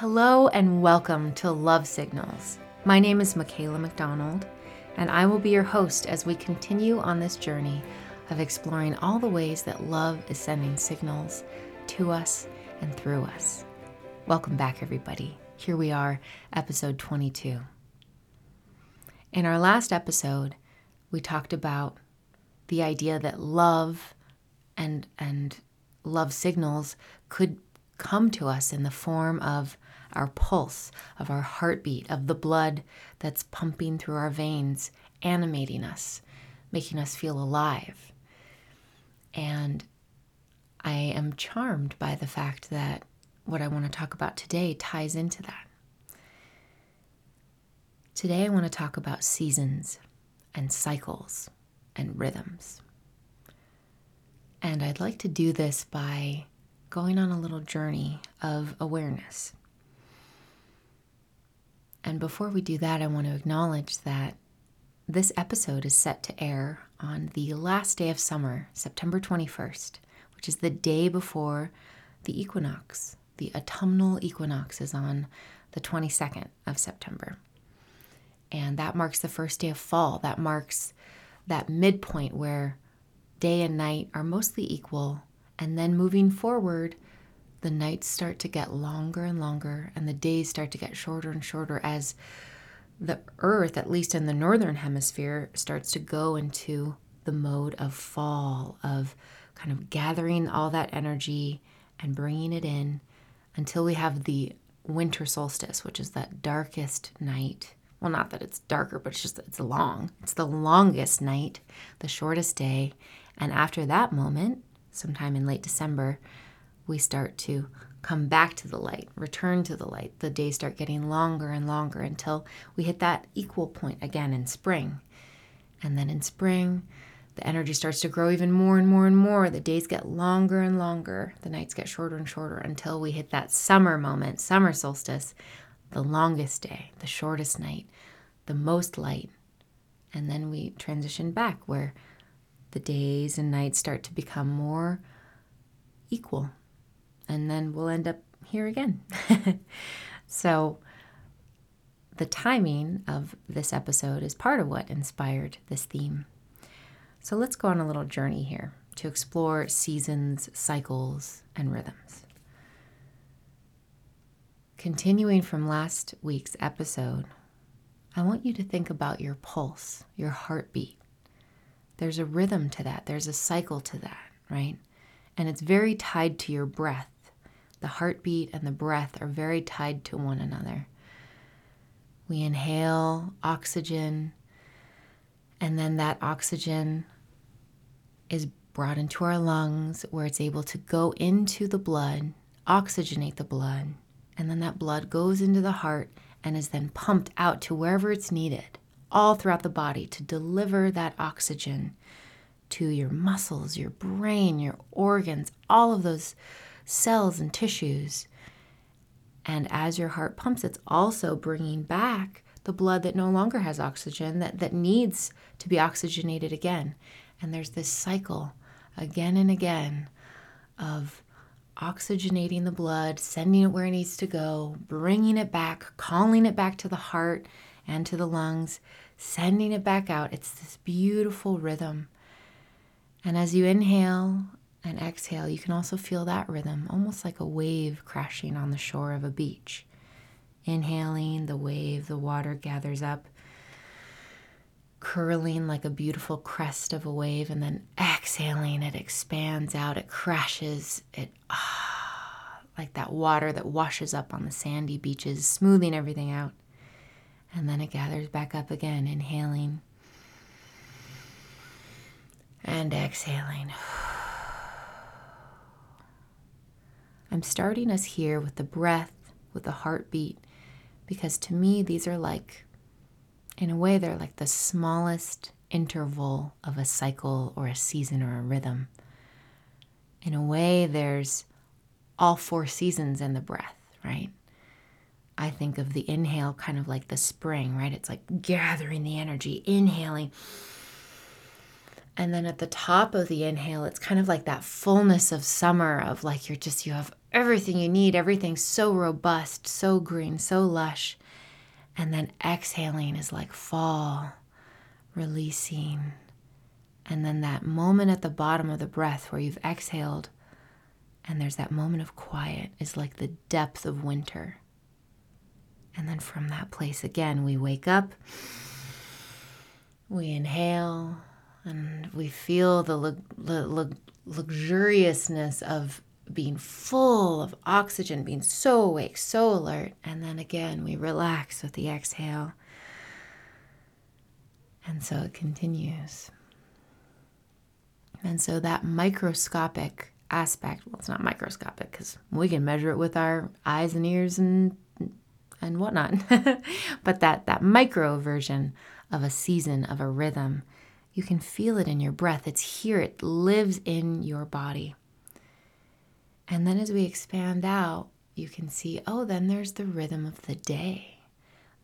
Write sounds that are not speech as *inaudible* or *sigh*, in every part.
Hello and welcome to Love Signals. My name is Makayla McDonald, and I will be your host as we continue on this journey of exploring all the ways that love is sending signals to us and through us. Welcome back, everybody. Here we are, episode 22. In our last episode, we talked about the idea that love and, and love signals could come to us in the form of our pulse, of our heartbeat, of the blood that's pumping through our veins, animating us, making us feel alive. And I am charmed by the fact that what I want to talk about today ties into that. Today, I want to talk about seasons and cycles and rhythms. And I'd like to do this by going on a little journey of awareness. And before we do that, I want to acknowledge that this episode is set to air on the last day of summer, September 21st, which is the day before the equinox. The autumnal equinox is on the 22nd of September. And that marks the first day of fall. That marks that midpoint where day and night are mostly equal. And then moving forward, the nights start to get longer and longer, and the days start to get shorter and shorter as the earth, at least in the northern hemisphere, starts to go into the mode of fall, of kind of gathering all that energy and bringing it in until we have the winter solstice, which is that darkest night. Well, not that it's darker, but it's just it's long. It's the longest night, the shortest day. And after that moment, sometime in late December, we start to come back to the light, return to the light. The days start getting longer and longer until we hit that equal point again in spring. And then in spring, the energy starts to grow even more and more and more. The days get longer and longer. The nights get shorter and shorter until we hit that summer moment, summer solstice, the longest day, the shortest night, the most light. And then we transition back where the days and nights start to become more equal, and then we'll end up here again. *laughs* so, the timing of this episode is part of what inspired this theme. So, let's go on a little journey here to explore seasons, cycles, and rhythms. Continuing from last week's episode, I want you to think about your pulse, your heartbeat. There's a rhythm to that, there's a cycle to that, right? And it's very tied to your breath the heartbeat and the breath are very tied to one another. We inhale oxygen, and then that oxygen is brought into our lungs where it's able to go into the blood, oxygenate the blood, and then that blood goes into the heart and is then pumped out to wherever it's needed, all throughout the body to deliver that oxygen to your muscles, your brain, your organs, all of those cells and tissues. And as your heart pumps, it's also bringing back the blood that no longer has oxygen, that, that needs to be oxygenated again. And there's this cycle again and again of oxygenating the blood, sending it where it needs to go, bringing it back, calling it back to the heart and to the lungs, sending it back out. It's this beautiful rhythm. And as you inhale and exhale, you can also feel that rhythm, almost like a wave crashing on the shore of a beach. Inhaling, the wave, the water gathers up, curling like a beautiful crest of a wave, and then exhaling, it expands out, it crashes, it ah, like that water that washes up on the sandy beaches, smoothing everything out. And then it gathers back up again, inhaling and exhaling. *sighs* I'm starting us here with the breath, with the heartbeat, because to me, these are like, in a way, they're like the smallest interval of a cycle or a season or a rhythm. In a way, there's all four seasons in the breath, right? I think of the inhale kind of like the spring, right? It's like gathering the energy, inhaling And then at the top of the inhale, it's kind of like that fullness of summer of like you're just, you have everything you need, everything's so robust, so green, so lush. And then exhaling is like fall, releasing. And then that moment at the bottom of the breath where you've exhaled and there's that moment of quiet is like the depth of winter. And then from that place again, we wake up, we inhale, and we feel the lu- lu- luxuriousness of being full of oxygen, being so awake, so alert. And then again, we relax with the exhale. And so it continues. And so that microscopic aspect, well, it's not microscopic because we can measure it with our eyes and ears and and whatnot. *laughs* but that that micro version of a season, of a rhythm, you can feel it in your breath. It's here, it lives in your body. And then as we expand out, you can see, oh, then there's the rhythm of the day.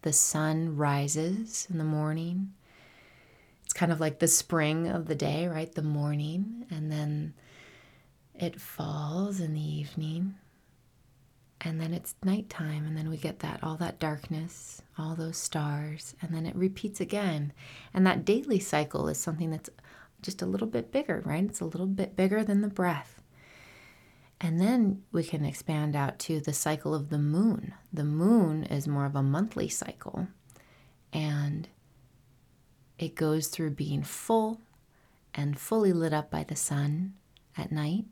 The sun rises in the morning. It's kind of like the spring of the day, right? The morning. And then it falls in the evening. And then it's nighttime. And then we get that, all that darkness, all those stars. And then it repeats again. And that daily cycle is something that's just a little bit bigger, right? It's a little bit bigger than the breath. And then we can expand out to the cycle of the moon. The moon is more of a monthly cycle, and it goes through being full and fully lit up by the sun at night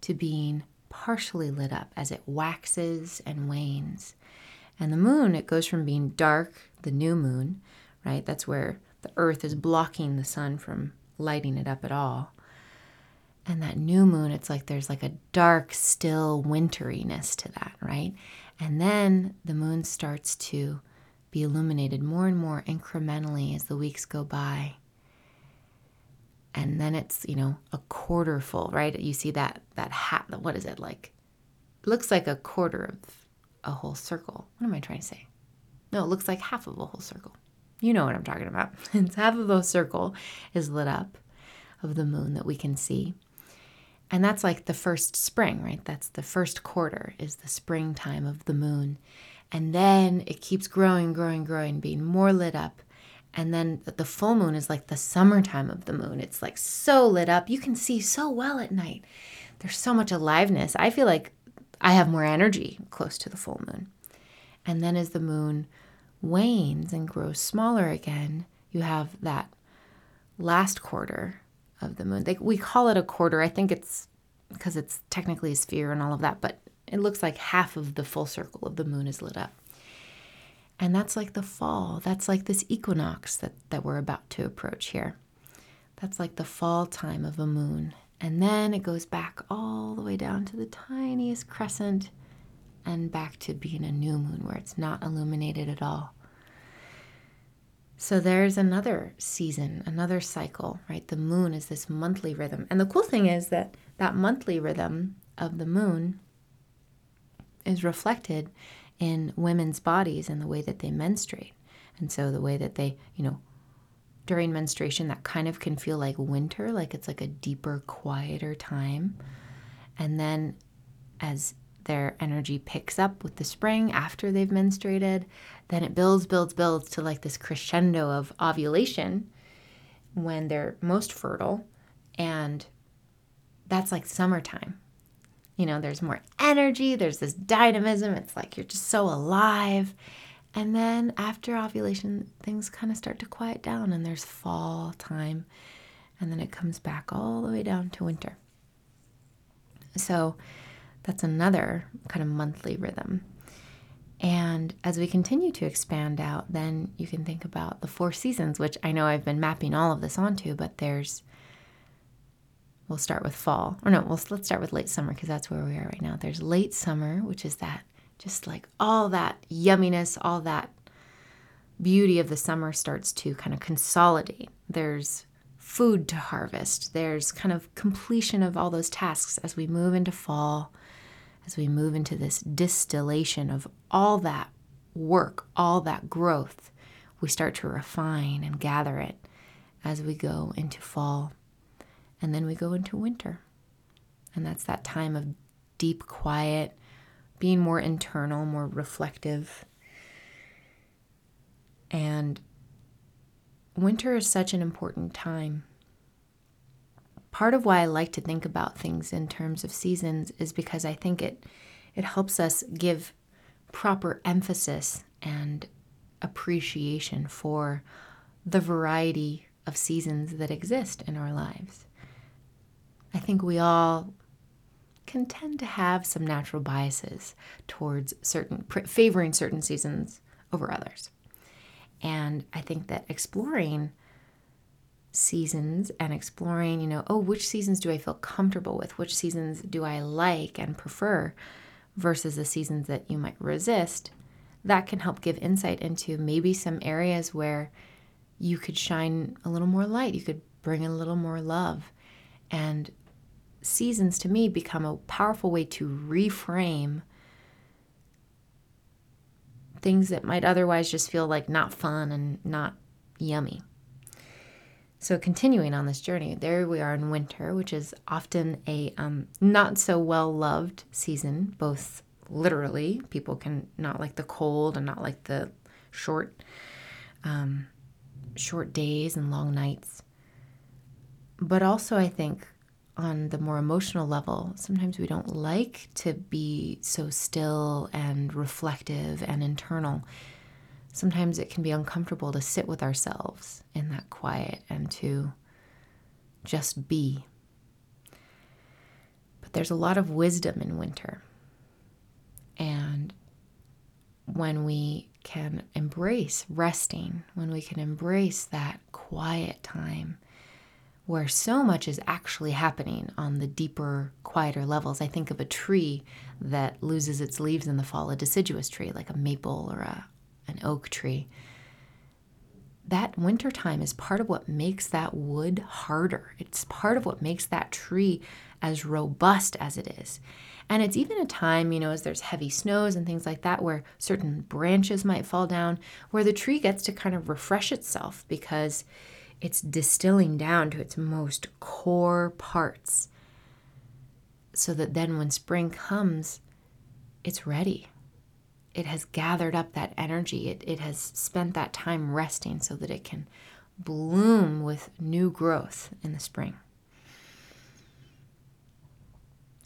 to being partially lit up as it waxes and wanes. And the moon, it goes from being dark, the new moon, right? That's where the earth is blocking the sun from lighting it up at all and that new moon, it's like there's like a dark, still winteriness to that, right? And then the moon starts to be illuminated more and more incrementally as the weeks go by. And then it's, you know, a quarter full, right? You see that that hat, what is it like? It looks like a quarter of a whole circle. What am I trying to say? No, it looks like half of a whole circle. You know what I'm talking about. *laughs* It's half of a circle is lit up of the moon that we can see. And that's like the first spring, right? That's the first quarter, is the springtime of the moon. And then it keeps growing, growing, growing, being more lit up. And then the full moon is like the summertime of the moon. It's like so lit up. You can see so well at night. There's so much aliveness. I feel like I have more energy close to the full moon. And then as the moon wanes and grows smaller again, you have that last quarter of the moon. They, we call it a quarter. I think it's because it's technically a sphere and all of that, but it looks like half of the full circle of the moon is lit up. And that's like the fall. That's like this equinox that, that we're about to approach here. That's like the fall time of a moon. And then it goes back all the way down to the tiniest crescent and back to being a new moon where it's not illuminated at all. So there's another season, another cycle, right? The moon is this monthly rhythm. And the cool thing is that that monthly rhythm of the moon is reflected in women's bodies and the way that they menstruate. And so the way that they, you know, during menstruation, that kind of can feel like winter, like it's like a deeper, quieter time. And then as their energy picks up with the spring after they've menstruated, then it builds, builds, builds to like this crescendo of ovulation when they're most fertile. And that's like summertime. You know, there's more energy, there's this dynamism. It's like you're just so alive. And then after ovulation, things kind of start to quiet down and there's fall time. And then it comes back all the way down to winter. So that's another kind of monthly rhythm. And as we continue to expand out, then you can think about the four seasons, which I know I've been mapping all of this onto, but there's, we'll start with fall. Or no, we'll, let's start with late summer because that's where we are right now. There's late summer, which is that just like all that yumminess, all that beauty of the summer starts to kind of consolidate. There's food to harvest, there's kind of completion of all those tasks as we move into fall as we move into this distillation of all that work, all that growth, we start to refine and gather it as we go into fall. And then we go into winter. And that's that time of deep quiet, being more internal, more reflective. And winter is such an important time. Part of why I like to think about things in terms of seasons is because I think it it helps us give proper emphasis and appreciation for the variety of seasons that exist in our lives. I think we all can tend to have some natural biases towards certain favoring certain seasons over others. And I think that exploring seasons and exploring, you know, oh, which seasons do I feel comfortable with? Which seasons do I like and prefer versus the seasons that you might resist? That can help give insight into maybe some areas where you could shine a little more light, you could bring a little more love. And seasons to me become a powerful way to reframe things that might otherwise just feel like not fun and not yummy. So, continuing on this journey, there we are in winter, which is often a um, not so well loved season, both literally, people can not like the cold and not like the short, um, short days and long nights. But also, I think on the more emotional level, sometimes we don't like to be so still and reflective and internal. Sometimes it can be uncomfortable to sit with ourselves in that quiet and to just be. But there's a lot of wisdom in winter. And when we can embrace resting, when we can embrace that quiet time, where so much is actually happening on the deeper, quieter levels. I think of a tree that loses its leaves in the fall, a deciduous tree like a maple or a, oak tree. That winter time is part of what makes that wood harder. It's part of what makes that tree as robust as it is. And it's even a time, you know, as there's heavy snows and things like that, where certain branches might fall down, where the tree gets to kind of refresh itself because it's distilling down to its most core parts so that then when spring comes, it's ready. It has gathered up that energy. It, it has spent that time resting so that it can bloom with new growth in the spring.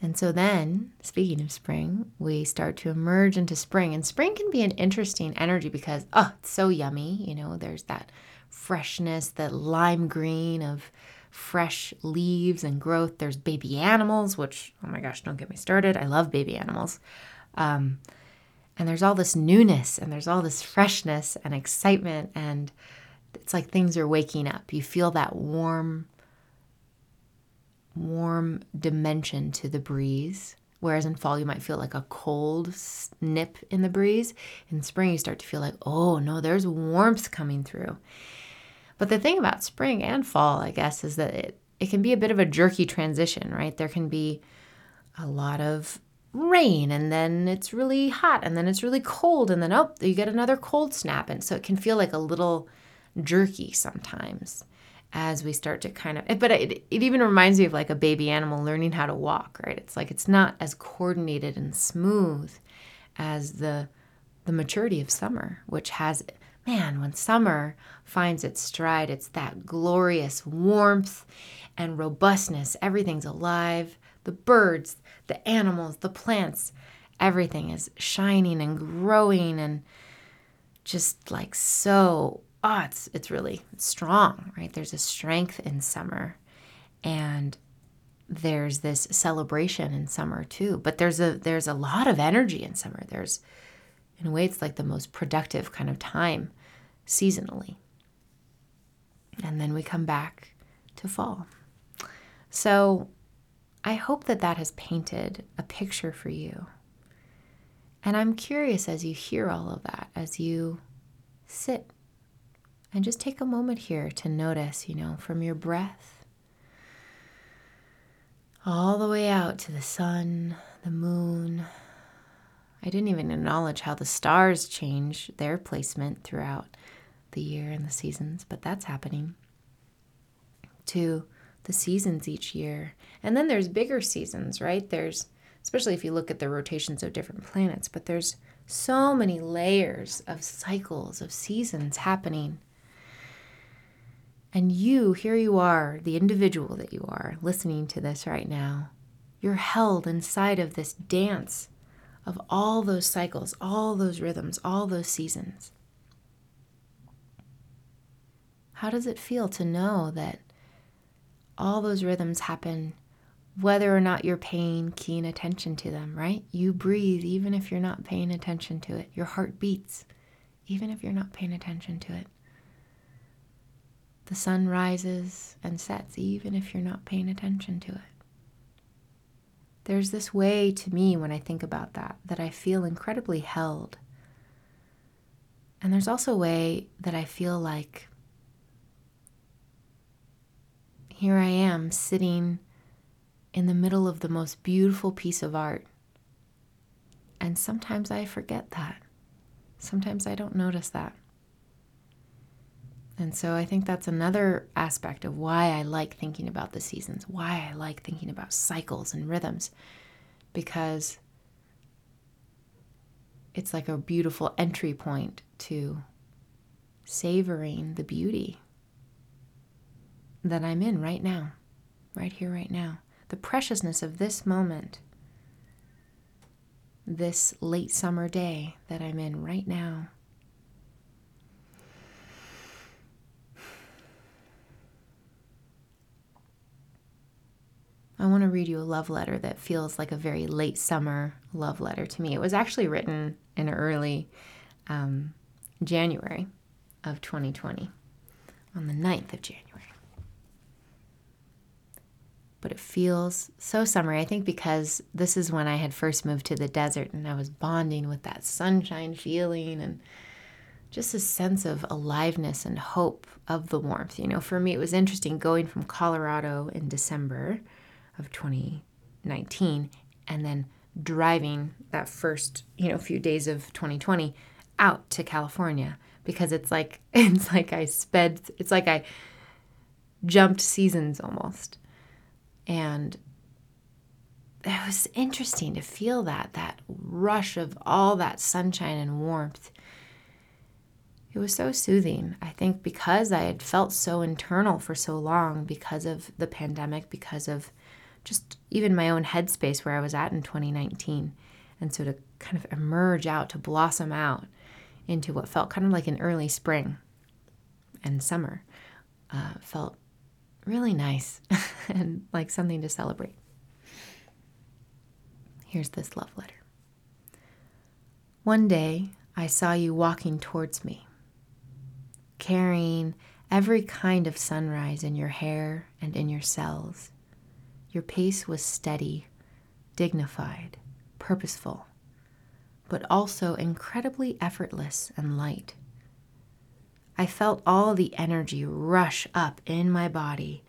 And so then, speaking of spring, we start to emerge into spring. And spring can be an interesting energy because, oh, it's so yummy. You know, there's that freshness, that lime green of fresh leaves and growth. There's baby animals, which, oh my gosh, don't get me started. I love baby animals. Um, and there's all this newness and there's all this freshness and excitement. And it's like things are waking up. You feel that warm, warm dimension to the breeze. Whereas in fall, you might feel like a cold nip in the breeze. In spring, you start to feel like, oh no, there's warmth coming through. But the thing about spring and fall, I guess, is that it, it can be a bit of a jerky transition, right? There can be a lot of rain and then it's really hot and then it's really cold and then oh you get another cold snap and so it can feel like a little jerky sometimes as we start to kind of but it, it even reminds me of like a baby animal learning how to walk right it's like it's not as coordinated and smooth as the the maturity of summer which has man, when summer finds its stride, it's that glorious warmth and robustness. Everything's alive. The birds, the animals, the plants, everything is shining and growing and just like so oh it's it's really strong right there's a strength in summer and there's this celebration in summer too but there's a there's a lot of energy in summer there's in a way, it's like the most productive kind of time seasonally. And then we come back to fall. So I hope that that has painted a picture for you. And I'm curious as you hear all of that, as you sit and just take a moment here to notice, you know, from your breath all the way out to the sun, the moon, I didn't even acknowledge how the stars change their placement throughout the year and the seasons, but that's happening. To the seasons each year. And then there's bigger seasons, right? There's, especially if you look at the rotations of different planets, but there's so many layers of cycles, of seasons happening. And you, here you are, the individual that you are, listening to this right now, you're held inside of this dance of all those cycles, all those rhythms, all those seasons. How does it feel to know that all those rhythms happen whether or not you're paying keen attention to them, right? You breathe even if you're not paying attention to it. Your heart beats even if you're not paying attention to it. The sun rises and sets even if you're not paying attention to it. There's this way to me when I think about that, that I feel incredibly held. And there's also a way that I feel like here I am sitting in the middle of the most beautiful piece of art. And sometimes I forget that. Sometimes I don't notice that. And so I think that's another aspect of why I like thinking about the seasons, why I like thinking about cycles and rhythms, because it's like a beautiful entry point to savoring the beauty that I'm in right now, right here, right now. The preciousness of this moment, this late summer day that I'm in right now. I want to read you a love letter that feels like a very late summer love letter to me. It was actually written in early um, January of 2020, on the 9th of January. But it feels so summery, I think, because this is when I had first moved to the desert and I was bonding with that sunshine feeling and just a sense of aliveness and hope of the warmth. You know, for me, it was interesting going from Colorado in December of 2019 and then driving that first, you know, few days of 2020 out to California because it's like *laughs* it's like I sped it's like I jumped seasons almost. And it was interesting to feel that that rush of all that sunshine and warmth. It was so soothing. I think because I had felt so internal for so long because of the pandemic, because of just even my own headspace where I was at in 2019. And so to kind of emerge out, to blossom out into what felt kind of like an early spring and summer uh, felt really nice *laughs* and like something to celebrate. Here's this love letter. One day I saw you walking towards me, carrying every kind of sunrise in your hair and in your cells. Your pace was steady, dignified, purposeful, but also incredibly effortless and light. I felt all the energy rush up in my body,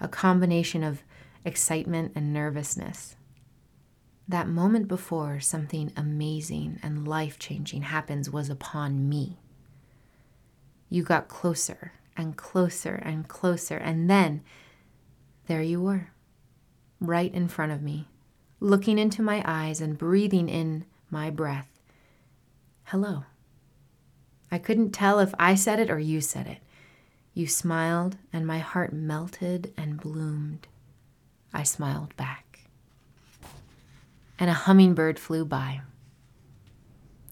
a combination of excitement and nervousness. That moment before something amazing and life changing happens was upon me. You got closer and closer and closer, and then there you were right in front of me, looking into my eyes and breathing in my breath. Hello. I couldn't tell if I said it or you said it. You smiled, and my heart melted and bloomed. I smiled back. And a hummingbird flew by.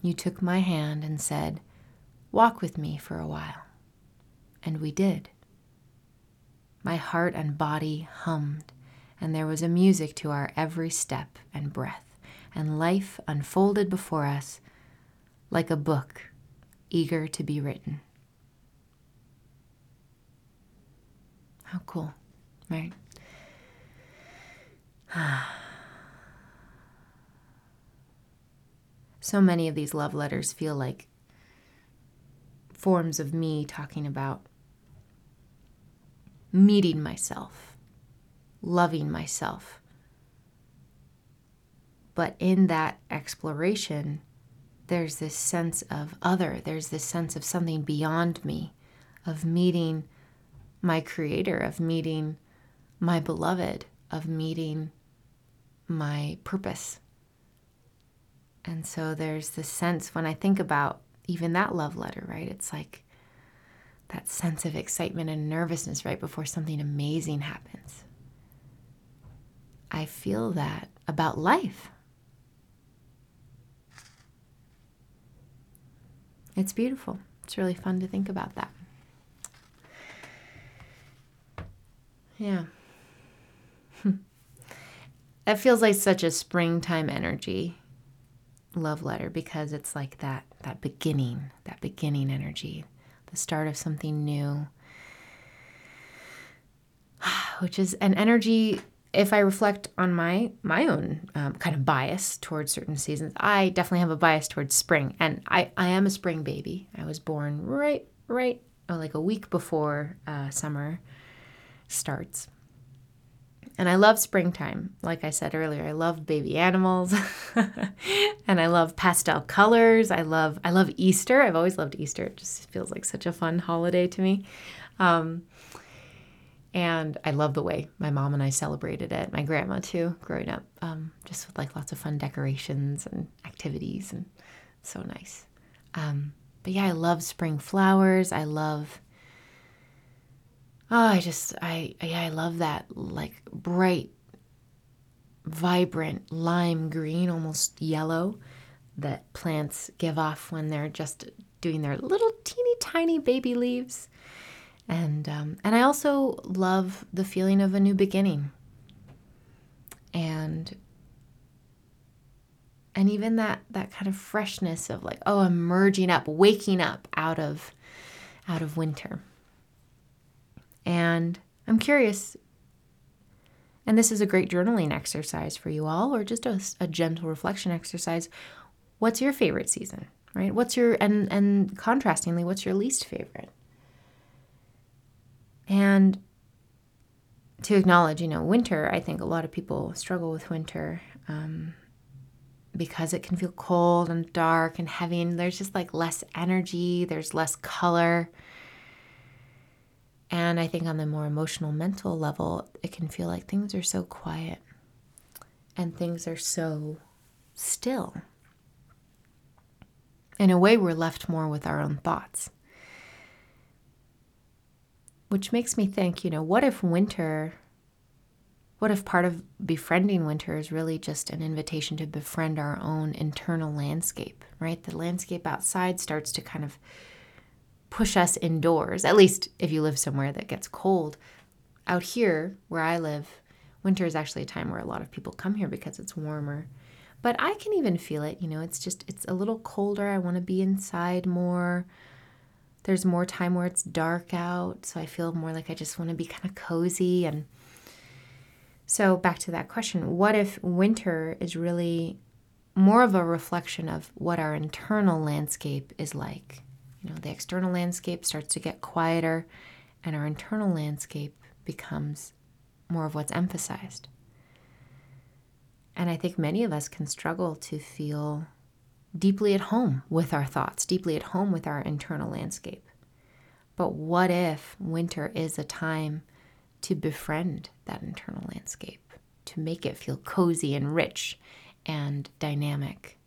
You took my hand and said, Walk with me for a while. And we did. My heart and body hummed and there was a music to our every step and breath, and life unfolded before us like a book eager to be written. How cool, right? *sighs* so many of these love letters feel like forms of me talking about meeting myself loving myself. But in that exploration, there's this sense of other, there's this sense of something beyond me, of meeting my creator, of meeting my beloved, of meeting my purpose. And so there's this sense when I think about even that love letter, right? It's like that sense of excitement and nervousness right before something amazing happens. I feel that about life. It's beautiful. It's really fun to think about that. Yeah. *laughs* that feels like such a springtime energy love letter because it's like that that beginning, that beginning energy, the start of something new. *sighs* Which is an energy if I reflect on my my own um, kind of bias towards certain seasons, I definitely have a bias towards spring, and I I am a spring baby. I was born right right oh, like a week before uh, summer starts, and I love springtime. Like I said earlier, I love baby animals, *laughs* and I love pastel colors. I love I love Easter. I've always loved Easter. It just feels like such a fun holiday to me. Um, and I love the way my mom and I celebrated it. My grandma too, growing up, um, just with like lots of fun decorations and activities, and so nice. Um, but yeah, I love spring flowers. I love. Oh, I just I yeah I love that like bright, vibrant lime green, almost yellow, that plants give off when they're just doing their little teeny tiny baby leaves and um, and I also love the feeling of a new beginning, and and even that that kind of freshness of like oh I'm merging up, waking up out of out of winter. And I'm curious, and this is a great journaling exercise for you all, or just a, a gentle reflection exercise. What's your favorite season, right? What's your and and contrastingly, what's your least favorite? And to acknowledge, you know, winter, I think a lot of people struggle with winter um, because it can feel cold and dark and heavy, and there's just like less energy, there's less color. And I think on the more emotional, mental level, it can feel like things are so quiet and things are so still. In a way, we're left more with our own thoughts. Which makes me think, you know, what if winter, what if part of befriending winter is really just an invitation to befriend our own internal landscape, right? The landscape outside starts to kind of push us indoors, at least if you live somewhere that gets cold. Out here, where I live, winter is actually a time where a lot of people come here because it's warmer. But I can even feel it, you know, it's just, it's a little colder. I want to be inside more. There's more time where it's dark out, so I feel more like I just want to be kind of cozy. And so, back to that question what if winter is really more of a reflection of what our internal landscape is like? You know, the external landscape starts to get quieter, and our internal landscape becomes more of what's emphasized. And I think many of us can struggle to feel deeply at home with our thoughts, deeply at home with our internal landscape. But what if winter is a time to befriend that internal landscape, to make it feel cozy and rich and dynamic?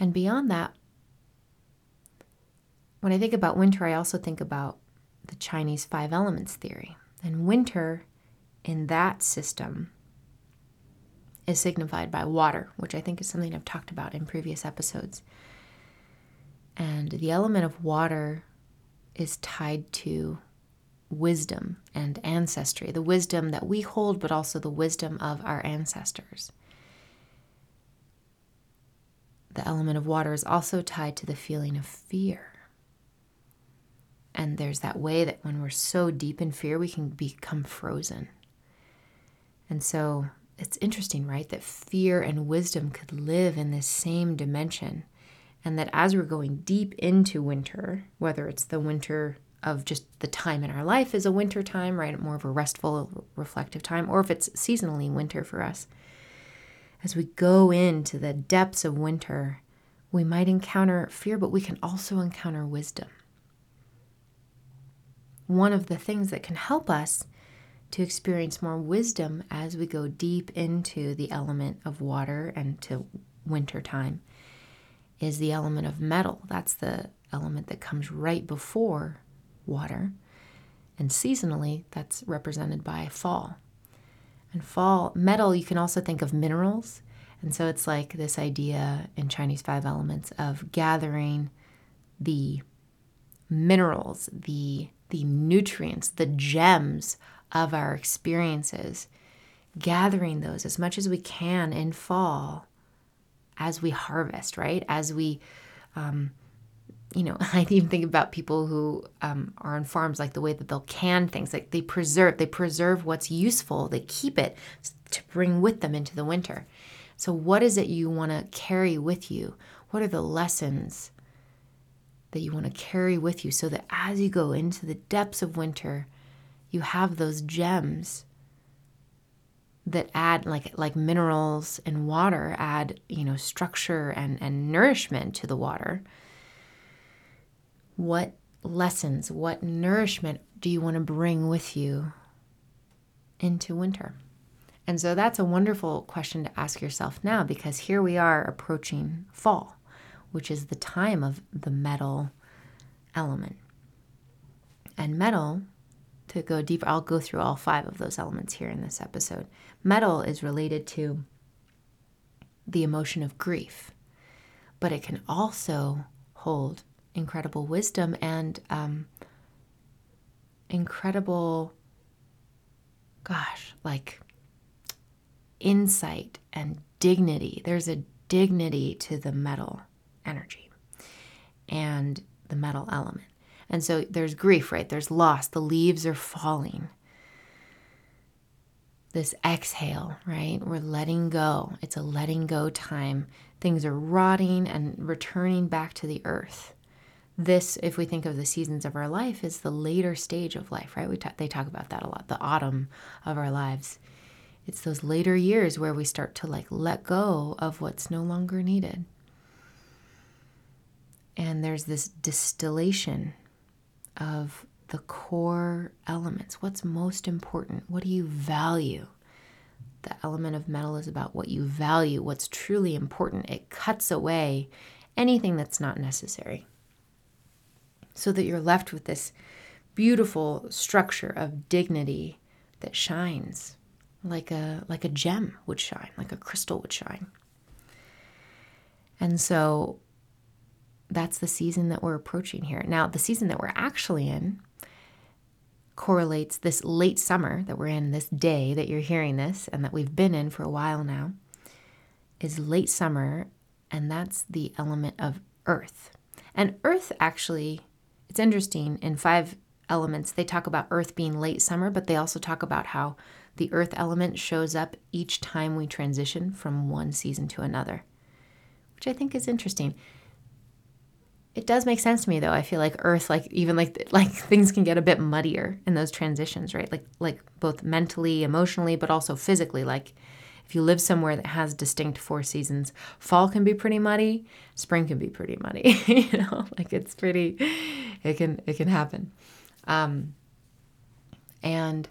And beyond that, when I think about winter, I also think about the Chinese five elements theory. And winter in that system is signified by water, which I think is something I've talked about in previous episodes. And the element of water is tied to wisdom and ancestry, the wisdom that we hold, but also the wisdom of our ancestors. The element of water is also tied to the feeling of fear. And there's that way that when we're so deep in fear, we can become frozen. And so it's interesting, right? That fear and wisdom could live in this same dimension. And that as we're going deep into winter, whether it's the winter of just the time in our life is a winter time, right? More of a restful, reflective time, or if it's seasonally winter for us. As we go into the depths of winter, we might encounter fear, but we can also encounter wisdom. One of the things that can help us to experience more wisdom as we go deep into the element of water and to winter time is the element of metal. That's the element that comes right before water. And seasonally, that's represented by fall. And fall, metal, you can also think of minerals. And so it's like this idea in Chinese five elements of gathering the minerals, the, the nutrients, the gems of our experiences, gathering those as much as we can in fall as we harvest, right? As we, um, you know, *laughs* I even think about people who um, are on farms, like the way that they'll can things, like they preserve, they preserve what's useful, they keep it to bring with them into the winter. So, what is it you want to carry with you? What are the lessons that you want to carry with you so that as you go into the depths of winter, you have those gems that add like like minerals and water add you know structure and and nourishment to the water. What lessons what nourishment do you want to bring with you into winter? And so that's a wonderful question to ask yourself now because here we are approaching fall which is the time of the metal element. And metal to go deeper, I'll go through all five of those elements here in this episode. Metal is related to the emotion of grief, but it can also hold incredible wisdom and um, incredible, gosh, like insight and dignity. There's a dignity to the metal energy and the metal element. And so there's grief, right? There's loss. The leaves are falling. This exhale, right? We're letting go. It's a letting go time. Things are rotting and returning back to the earth. This, if we think of the seasons of our life, is the later stage of life, right? We ta- they talk about that a lot, the autumn of our lives. It's those later years where we start to like let go of what's no longer needed. And there's this distillation of the core elements. What's most important? What do you value? The element of metal is about what you value, what's truly important. It cuts away anything that's not necessary so that you're left with this beautiful structure of dignity that shines like a like a gem would shine, like a crystal would shine. And so that's the season that we're approaching here. Now, the season that we're actually in correlates this late summer that we're in, this day that you're hearing this, and that we've been in for a while now, is late summer, and that's the element of earth. And earth actually, it's interesting, in five elements, they talk about earth being late summer, but they also talk about how the earth element shows up each time we transition from one season to another, which I think is interesting it does make sense to me though. I feel like Earth, like even like like *laughs* things can get a bit muddier in those transitions, right? Like like both mentally, emotionally, but also physically. Like if you live somewhere that has distinct four seasons, fall can be pretty muddy, spring can be pretty muddy. *laughs* you know, like it's pretty, it can it can happen, um, and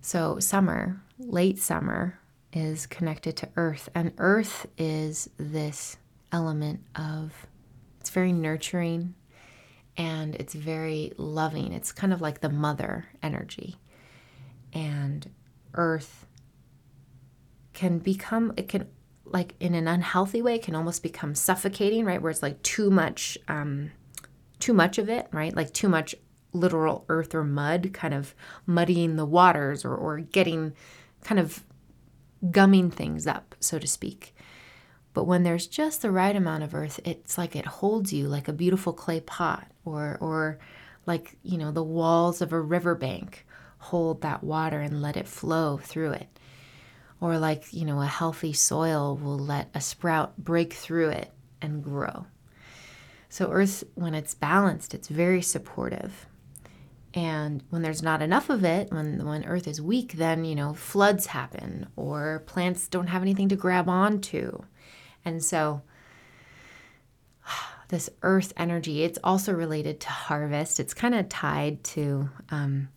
so summer, late summer, is connected to Earth, and Earth is this element of very nurturing and it's very loving. It's kind of like the mother energy. And earth can become, it can, like in an unhealthy way, can almost become suffocating, right? Where it's like too much, um, too much of it, right? Like too much literal earth or mud, kind of muddying the waters or, or getting kind of gumming things up, so to speak. But when there's just the right amount of earth, it's like it holds you like a beautiful clay pot or or like, you know, the walls of a riverbank hold that water and let it flow through it. Or like, you know, a healthy soil will let a sprout break through it and grow. So earth when it's balanced, it's very supportive. And when there's not enough of it, when when earth is weak, then, you know, floods happen or plants don't have anything to grab onto and so, *sighs* this earth energy, it's also related to harvest. It's kind of tied to um,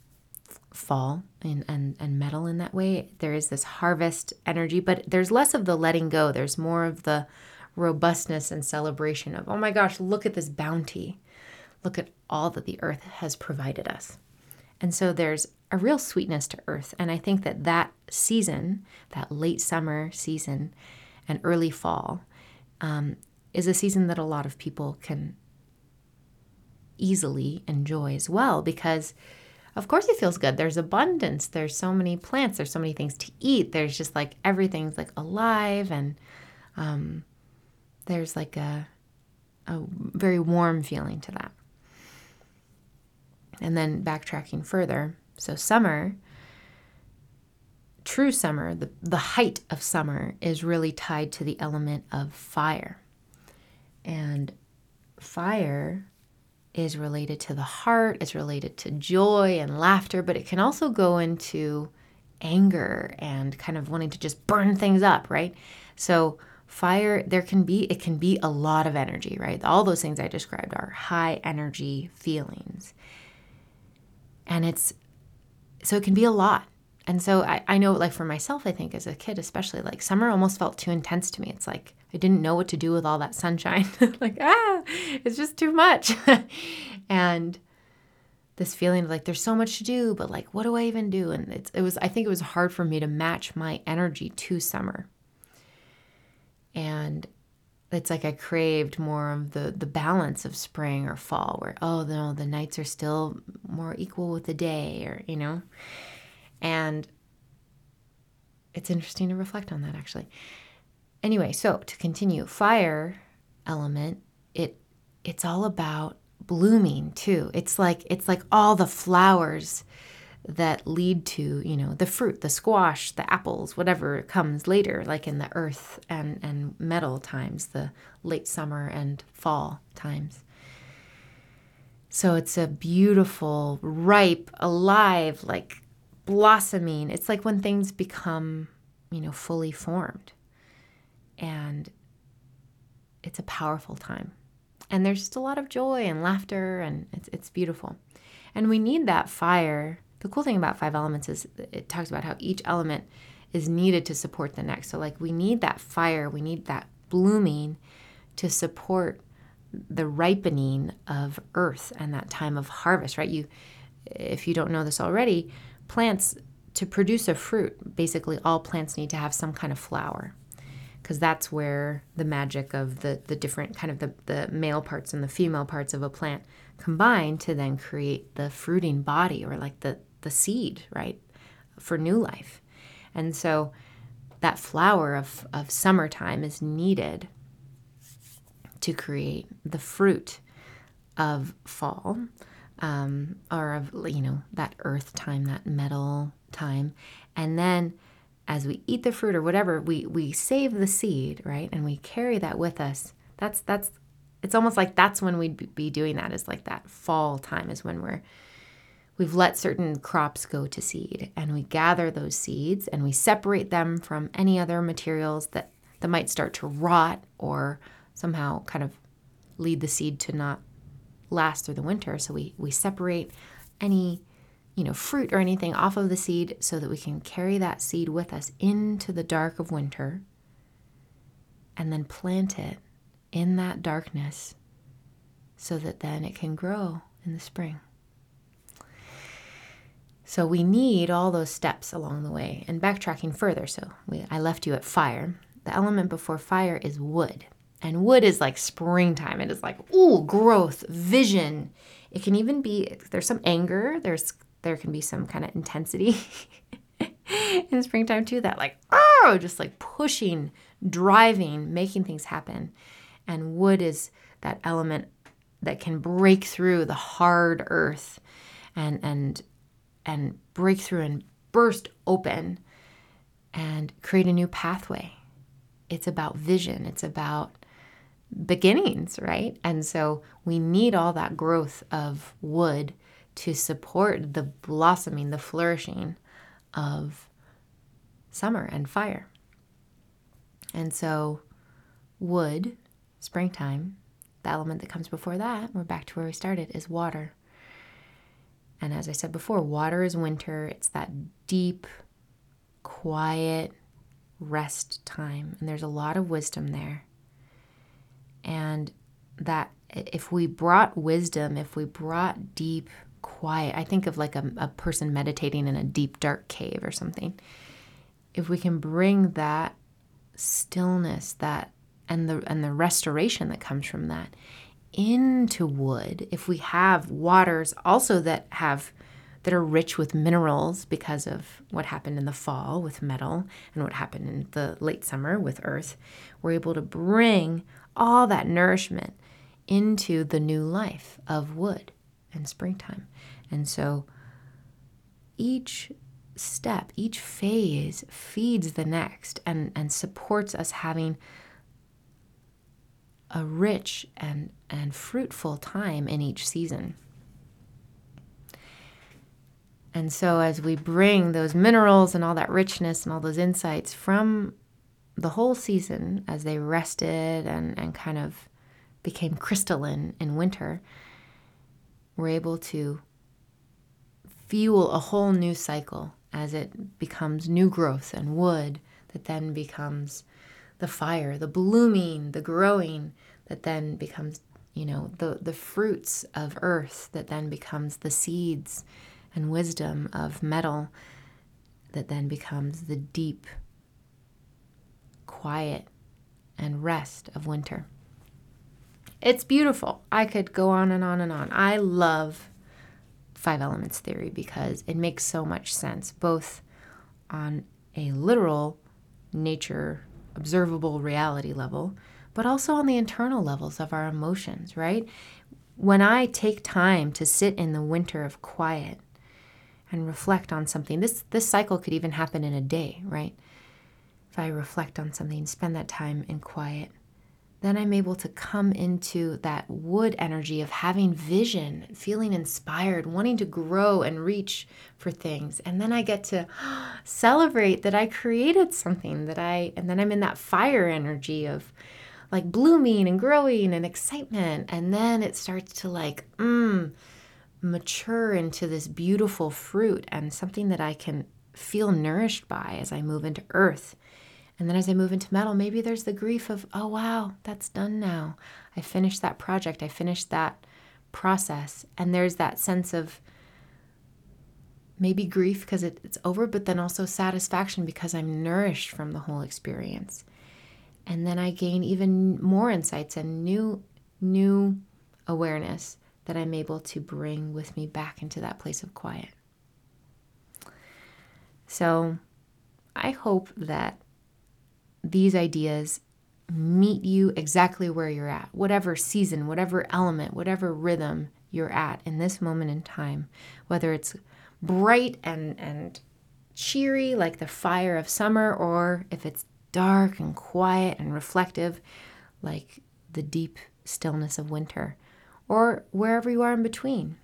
fall and, and, and metal in that way. There is this harvest energy, but there's less of the letting go. There's more of the robustness and celebration of, oh my gosh, look at this bounty. Look at all that the earth has provided us. And so there's a real sweetness to earth. And I think that that season, that late summer season and early fall, um, is a season that a lot of people can easily enjoy as well because of course it feels good. There's abundance. There's so many plants. There's so many things to eat. There's just like everything's like alive and um, there's like a, a very warm feeling to that. And then backtracking further so summer true summer the, the height of summer is really tied to the element of fire and fire is related to the heart, it's related to joy and laughter, but it can also go into anger and kind of wanting to just burn things up, right? So, fire, there can be, it can be a lot of energy, right? All those things I described are high energy feelings. And it's, so it can be a lot. And so I, I know, like for myself, I think as a kid, especially, like summer almost felt too intense to me. It's like I didn't know what to do with all that sunshine. *laughs* like, ah, it's just too much. *laughs* and this feeling of like there's so much to do, but like, what do I even do? And it's, it was, I think it was hard for me to match my energy to summer. And it's like I craved more of the the balance of spring or fall, where oh no, the nights are still more equal with the day, or you know. And it's interesting to reflect on that actually. Anyway, so to continue, fire element, it it's all about blooming too. It's like it's like all the flowers that lead to, you know, the fruit, the squash, the apples, whatever comes later, like in the earth and, and metal times, the late summer and fall times. So it's a beautiful, ripe, alive, like blossoming. It's like when things become, you know, fully formed. And it's a powerful time. And there's just a lot of joy and laughter, and it's, it's beautiful. And we need that fire. The cool thing about five elements is it talks about how each element is needed to support the next. So, like, we need that fire, we need that blooming to support the ripening of earth and that time of harvest, right? You, if you don't know this already, plants to produce a fruit, basically all plants need to have some kind of flower because that's where the magic of the, the different kind of the, the male parts and the female parts of a plant combine to then create the fruiting body or like the, the seed, right, for new life. And so that flower of, of summertime is needed to create the fruit of fall um, or of you know that earth time, that metal time, and then as we eat the fruit or whatever, we we save the seed, right, and we carry that with us. That's that's it's almost like that's when we'd be doing that. Is like that fall time is when we're we've let certain crops go to seed and we gather those seeds and we separate them from any other materials that that might start to rot or somehow kind of lead the seed to not last through the winter. So we, we separate any, you know, fruit or anything off of the seed so that we can carry that seed with us into the dark of winter and then plant it in that darkness so that then it can grow in the spring. So we need all those steps along the way. And backtracking further, so we, I left you at fire. The element before fire is wood. And wood is like springtime. It is like, ooh, growth, vision. It can even be there's some anger, there's there can be some kind of intensity *laughs* in springtime too, that like, oh, just like pushing, driving, making things happen. And wood is that element that can break through the hard earth and and and break through and burst open and create a new pathway. It's about vision. It's about beginnings, right? And so we need all that growth of wood to support the blossoming, the flourishing of summer and fire. And so, wood, springtime, the element that comes before that, we're back to where we started, is water. And as I said before, water is winter. It's that deep, quiet rest time. And there's a lot of wisdom there. And that if we brought wisdom, if we brought deep quiet, I think of like a, a person meditating in a deep, dark cave or something. If we can bring that stillness, that and the and the restoration that comes from that into wood, if we have waters also that have that are rich with minerals because of what happened in the fall with metal and what happened in the late summer with earth, we're able to bring all that nourishment into the new life of wood and springtime. And so each step, each phase feeds the next and, and supports us having a rich and, and fruitful time in each season. And so, as we bring those minerals and all that richness and all those insights from the whole season as they rested and, and kind of became crystalline in winter, we're able to fuel a whole new cycle as it becomes new growth and wood that then becomes the fire, the blooming, the growing that then becomes, you know, the, the fruits of earth that then becomes the seeds and wisdom of metal that then becomes the deep, quiet, and rest of winter. It's beautiful. I could go on and on and on. I love five elements theory because it makes so much sense, both on a literal nature, observable reality level, but also on the internal levels of our emotions, right? When I take time to sit in the winter of quiet and reflect on something, this, this cycle could even happen in a day, right? I reflect on something, spend that time in quiet, then I'm able to come into that wood energy of having vision, feeling inspired, wanting to grow and reach for things. And then I get to *gasps* celebrate that I created something that I, and then I'm in that fire energy of like blooming and growing and excitement. And then it starts to like, mmm, mature into this beautiful fruit and something that I can feel nourished by as I move into earth and then as I move into metal, maybe there's the grief of, oh, wow, that's done now. I finished that project, I finished that process. And there's that sense of maybe grief because it, it's over, but then also satisfaction because I'm nourished from the whole experience. And then I gain even more insights and new, new awareness that I'm able to bring with me back into that place of quiet. So I hope that these ideas meet you exactly where you're at, whatever season, whatever element, whatever rhythm you're at in this moment in time, whether it's bright and, and cheery like the fire of summer, or if it's dark and quiet and reflective like the deep stillness of winter, or wherever you are in between.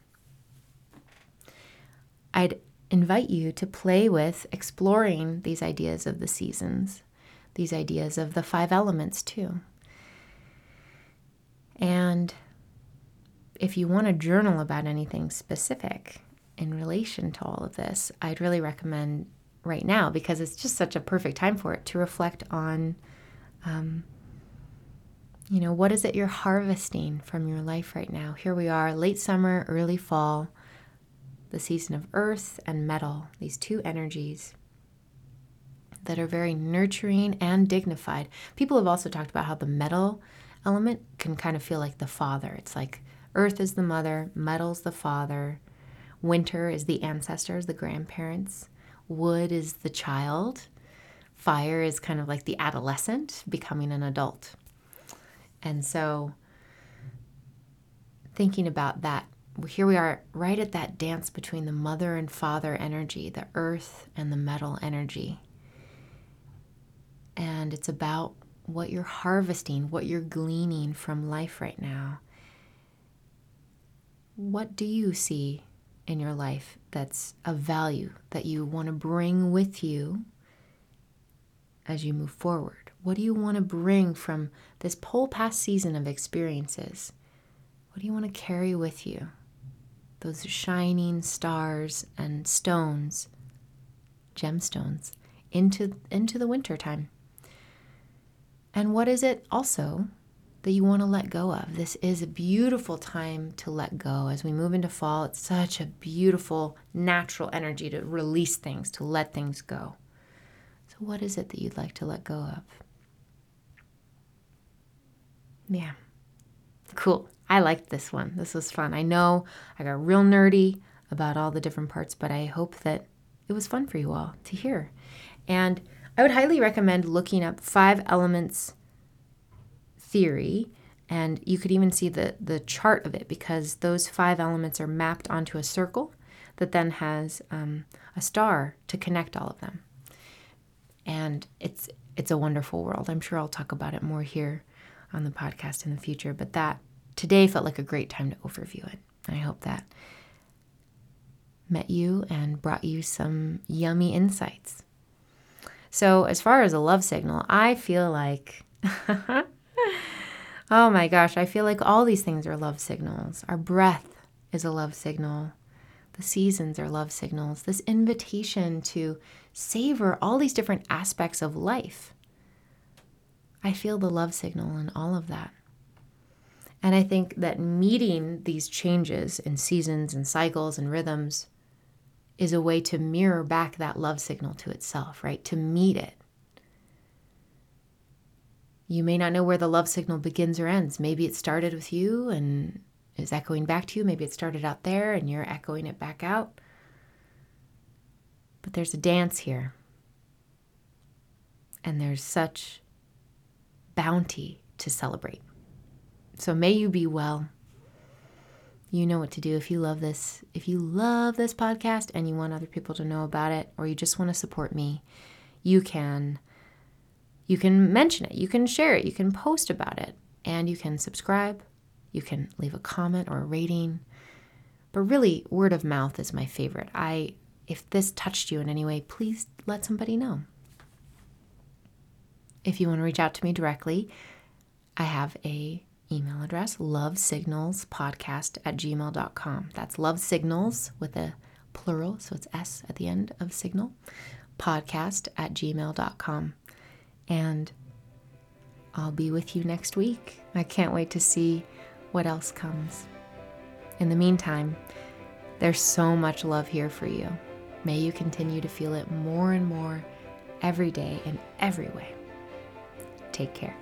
I'd invite you to play with exploring these ideas of the seasons these ideas of the five elements too. And if you want to journal about anything specific in relation to all of this, I'd really recommend right now because it's just such a perfect time for it to reflect on, um, you know, what is it you're harvesting from your life right now? Here we are, late summer, early fall, the season of earth and metal, these two energies that are very nurturing and dignified. People have also talked about how the metal element can kind of feel like the father. It's like earth is the mother, metal's the father, winter is the ancestors, the grandparents, wood is the child, fire is kind of like the adolescent becoming an adult. And so thinking about that here we are right at that dance between the mother and father energy, the earth and the metal energy and it's about what you're harvesting, what you're gleaning from life right now. What do you see in your life that's of value that you want to bring with you as you move forward? What do you want to bring from this whole past season of experiences? What do you want to carry with you? those shining stars and stones, gemstones, into, into the winter time. And what is it also that you want to let go of? This is a beautiful time to let go. As we move into fall, it's such a beautiful, natural energy to release things, to let things go. So, what is it that you'd like to let go of? Yeah. Cool. I liked this one. This was fun. I know I got real nerdy about all the different parts, but I hope that it was fun for you all to hear. And I would highly recommend looking up five elements theory and you could even see the the chart of it because those five elements are mapped onto a circle that then has um, a star to connect all of them and it's it's a wonderful world i'm sure i'll talk about it more here on the podcast in the future, but that today felt like a great time to overview it. I hope that met you and brought you some yummy insights. So, as far as a love signal, I feel like, *laughs* oh my gosh, I feel like all these things are love signals. Our breath is a love signal, the seasons are love signals. This invitation to savor all these different aspects of life I feel the love signal in all of that. And I think that meeting these changes in seasons and cycles and rhythms is a way to mirror back that love signal to itself, right? To meet it. You may not know where the love signal begins or ends. Maybe it started with you and is echoing back to you. Maybe it started out there and you're echoing it back out. But there's a dance here. And there's such bounty to celebrate. So may you be well. You know what to do if you love this. If you love this podcast and you want other people to know about it or you just want to support me, you can you can mention it, you can share it, you can post about it, and you can subscribe, you can leave a comment or a rating. But really, word of mouth is my favorite. I if this touched you in any way, please let somebody know. If you want to reach out to me directly, I have a email address, lovesignalspodcast at gmail.com. That's love signals with a plural, so it's S at the end of signal, podcast at gmail.com. And I'll be with you next week. I can't wait to see what else comes. In the meantime, there's so much love here for you. May you continue to feel it more and more every day in every way. Take care.